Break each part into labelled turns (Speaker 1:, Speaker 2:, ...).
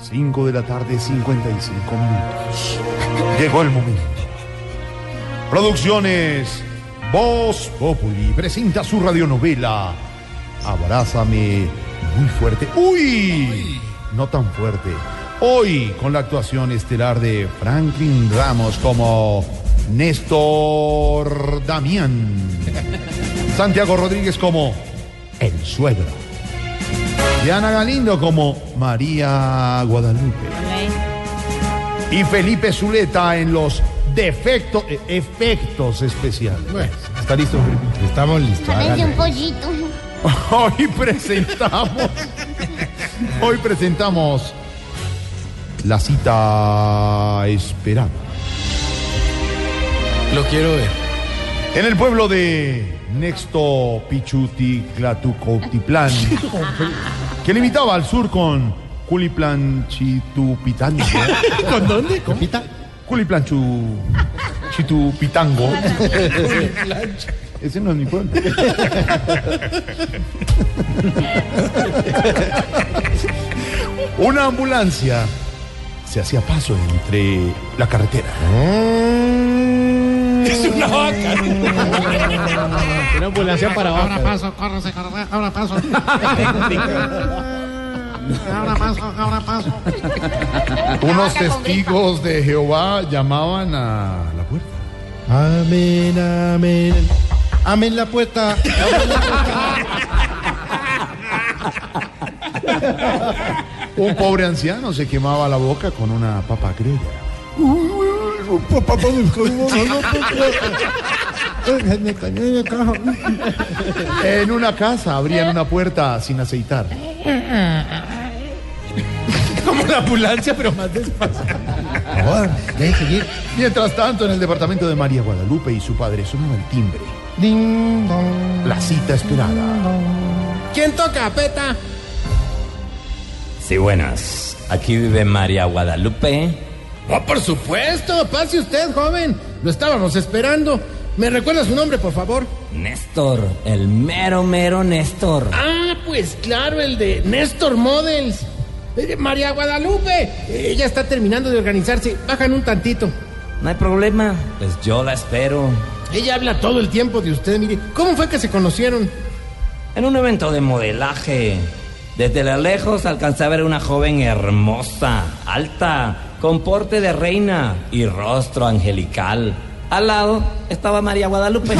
Speaker 1: 5 de la tarde, 55 minutos. Llegó el momento. Producciones Voz Populi presenta su radionovela Abrázame muy fuerte. ¡Uy! No tan fuerte. Hoy con la actuación estelar de Franklin Ramos como Néstor Damián. Santiago Rodríguez como el suegro. Diana Galindo como María Guadalupe. Y Felipe Zuleta en los defectos, eh, efectos especiales.
Speaker 2: Bueno.
Speaker 1: ¿Está listo, Felipe?
Speaker 2: Estamos listos.
Speaker 3: Parece un pollito.
Speaker 1: Hoy presentamos. Hoy presentamos la cita esperada.
Speaker 2: Lo quiero ver.
Speaker 1: En el pueblo de Nexto Pichuti Clatucotiplán, que limitaba al sur con Culiplan Chitupitango.
Speaker 2: ¿Con dónde? ¿Compita?
Speaker 1: Culiplan Chitupitango. Ese no es mi pueblo. Una ambulancia se hacía paso entre la carretera.
Speaker 2: Es una vaca. Una ambulancia para
Speaker 4: Ahora
Speaker 2: vaca.
Speaker 4: paso, córrese, córrese, ahora paso. Ahora paso, ahora paso.
Speaker 1: Unos testigos de Jehová llamaban a la puerta.
Speaker 2: Amén, amén. Amén la puerta.
Speaker 1: Un pobre anciano se quemaba la boca con una papa criolla. En una casa abrían una puerta sin aceitar.
Speaker 2: Como la ambulancia, pero más despacio. Deje seguir.
Speaker 1: Mientras tanto, en el departamento de María Guadalupe y su padre sonaba el timbre.
Speaker 2: Ding, dong.
Speaker 1: La cita esperada.
Speaker 2: ¿Quién toca, peta?
Speaker 5: Sí, buenas. Aquí vive María Guadalupe.
Speaker 2: Oh, por supuesto. Pase usted, joven. Lo estábamos esperando. ¿Me recuerda su nombre, por favor?
Speaker 5: Néstor, el mero, mero Néstor.
Speaker 2: Ah, pues claro, el de Néstor Models. Eh, María Guadalupe. Ella está terminando de organizarse. Bajan un tantito.
Speaker 5: No hay problema. Pues yo la espero.
Speaker 2: Ella habla todo el tiempo de usted, mire. ¿Cómo fue que se conocieron?
Speaker 5: En un evento de modelaje. Desde la lejos alcancé a ver una joven hermosa, alta, con porte de reina y rostro angelical. Al lado estaba María Guadalupe.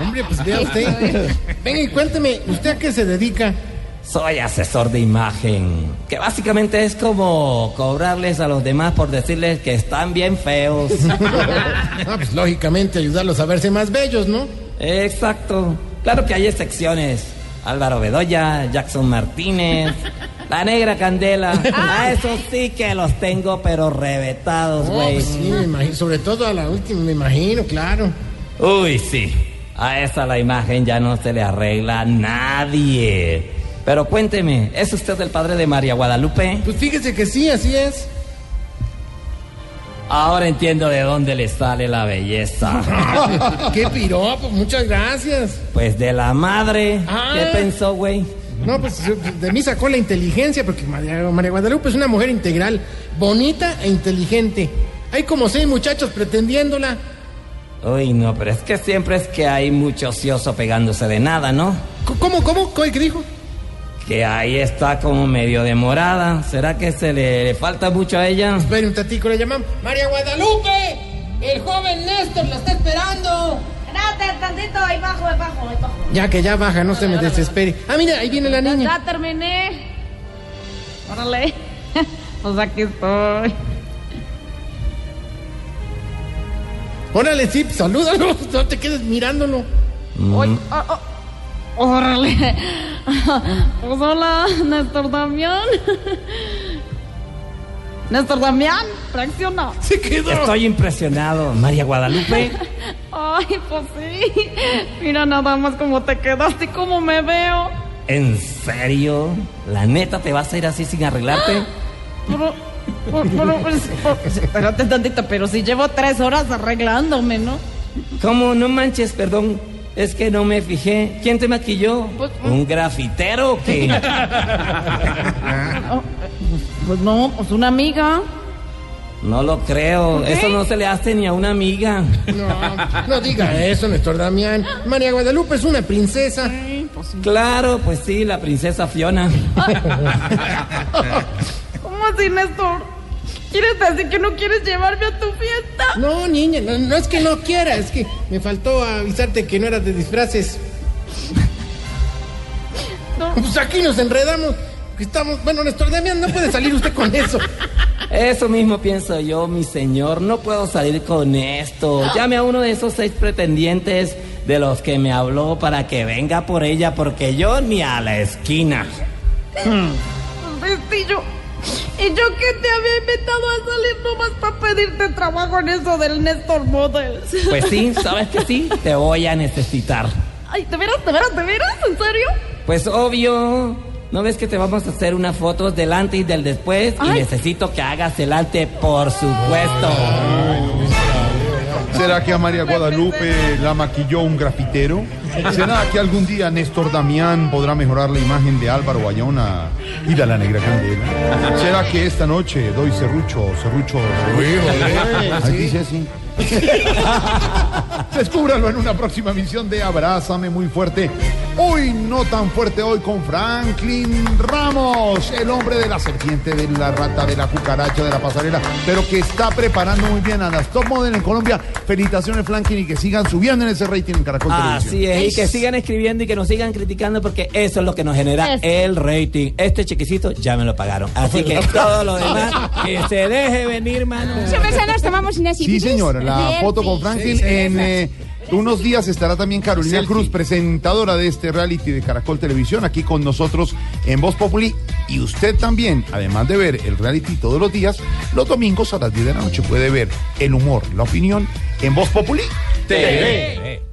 Speaker 2: Hombre, pues vea usted. Venga y cuénteme, ¿usted a qué se dedica?
Speaker 5: Soy asesor de imagen, que básicamente es como cobrarles a los demás por decirles que están bien feos.
Speaker 2: Ah, pues lógicamente ayudarlos a verse más bellos, ¿no?
Speaker 5: Exacto. Claro que hay excepciones. Álvaro Bedoya, Jackson Martínez, la negra Candela. A esos sí que los tengo, pero revetados, güey.
Speaker 2: pues sí, me imagino. Sobre todo a la última, me imagino, claro.
Speaker 5: Uy, sí. A esa la imagen ya no se le arregla a nadie. Pero cuénteme, ¿es usted el padre de María Guadalupe?
Speaker 2: Pues fíjese que sí, así es.
Speaker 5: Ahora entiendo de dónde le sale la belleza.
Speaker 2: ¡Qué piropo! Muchas gracias.
Speaker 5: Pues de la madre.
Speaker 2: Ah.
Speaker 5: ¿Qué pensó, güey?
Speaker 2: No, pues de mí sacó la inteligencia, porque María, María Guadalupe es una mujer integral, bonita e inteligente. Hay como seis muchachos pretendiéndola.
Speaker 5: Uy, no, pero es que siempre es que hay mucho ocioso pegándose de nada, ¿no?
Speaker 2: ¿Cómo, cómo? ¿Qué dijo?
Speaker 5: Que ahí está como medio demorada. ¿Será que se le, le falta mucho a ella?
Speaker 2: Espere un tatico, le llamamos. ¡María Guadalupe! ¡El joven Néstor la está esperando!
Speaker 3: Espérate tantito, ahí bajo, ahí bajo, ahí bajo.
Speaker 2: Ya que ya baja, no se me desespere. Ah, mira, ahí viene la niña.
Speaker 6: Ya terminé. Órale. Pues aquí estoy.
Speaker 2: Órale, sí, salúdalo, no te quedes mirándolo.
Speaker 6: Oy, ah, ah, Órale. Pues hola, Néstor Damián. Néstor Damián, reacciona.
Speaker 2: Se quedó.
Speaker 5: Estoy impresionado. María Guadalupe.
Speaker 6: Ay, pues sí. Mira nada más cómo te quedaste y cómo me veo.
Speaker 5: ¿En serio? ¿La neta te vas a ir así sin arreglarte?
Speaker 6: Pero, pero, pero, espérate tantito, pero si llevo tres horas arreglándome, ¿no?
Speaker 5: ¿Cómo? No manches, perdón. Es que no me fijé. ¿Quién te maquilló?
Speaker 6: Pues-
Speaker 5: ¿Un grafitero o qué?
Speaker 6: Pues no, pues una amiga.
Speaker 5: No lo creo. Eso no se le hace ni a una amiga.
Speaker 2: No, no diga eso, Néstor Damián. María Guadalupe es una princesa.
Speaker 5: Claro, pues sí, la princesa Fiona.
Speaker 6: ¿Cómo así, Néstor? ¿Quieres decir que no quieres llevarme a tu fiesta?
Speaker 2: No, niña, no, no es que no quiera, es que me faltó avisarte que no eras de disfraces.
Speaker 6: No.
Speaker 2: Pues aquí nos enredamos. Estamos, bueno, Néstor Damián, no puede salir usted con eso.
Speaker 5: Eso mismo pienso yo, mi señor. No puedo salir con esto. Llame a uno de esos seis pretendientes de los que me habló para que venga por ella, porque yo ni a la esquina.
Speaker 6: Vestillo. Y yo que te había invitado a salir nomás para pedirte trabajo en eso del Néstor Models.
Speaker 5: Pues sí, ¿sabes que sí? Te voy a necesitar.
Speaker 6: Ay, ¿de veras, de veras, de veras? ¿En serio?
Speaker 5: Pues obvio. ¿No ves que te vamos a hacer unas fotos del antes y del después? Y
Speaker 6: Ay.
Speaker 5: necesito que hagas el ante, por supuesto.
Speaker 1: ¿Será que a María Guadalupe la maquilló un grafitero? ¿Será que algún día Néstor Damián podrá mejorar la imagen de Álvaro Bayona y de la Negra Candela? ¿Será que esta noche doy serrucho, serrucho, serrucho? Ahí dice así. Descúbralo en una próxima emisión de Abrázame muy fuerte. Hoy no tan fuerte, hoy con Franklin Ramos, el hombre de la serpiente, de la rata, de la cucaracha, de la pasarela, pero que está preparando muy bien a las top model en Colombia. Felicitaciones, Franklin, y que sigan subiendo en ese rating en Caracol
Speaker 5: Así
Speaker 1: Televisión.
Speaker 5: es, y que sigan escribiendo y que nos sigan criticando porque eso es lo que nos genera el rating. Este chequecito ya me lo pagaron. Así que todo lo demás, que se deje venir, mano.
Speaker 7: Siempre se nos tomamos una
Speaker 1: Sí, señora, la foto con Franklin en eh, unos días estará también Carolina Cruz, presentadora de este reality de Caracol Televisión, aquí con nosotros en Voz Populi. Y usted también, además de ver el reality todos los días, los domingos a las 10 de la noche puede ver el humor, la opinión en Voz Populi.
Speaker 5: TV.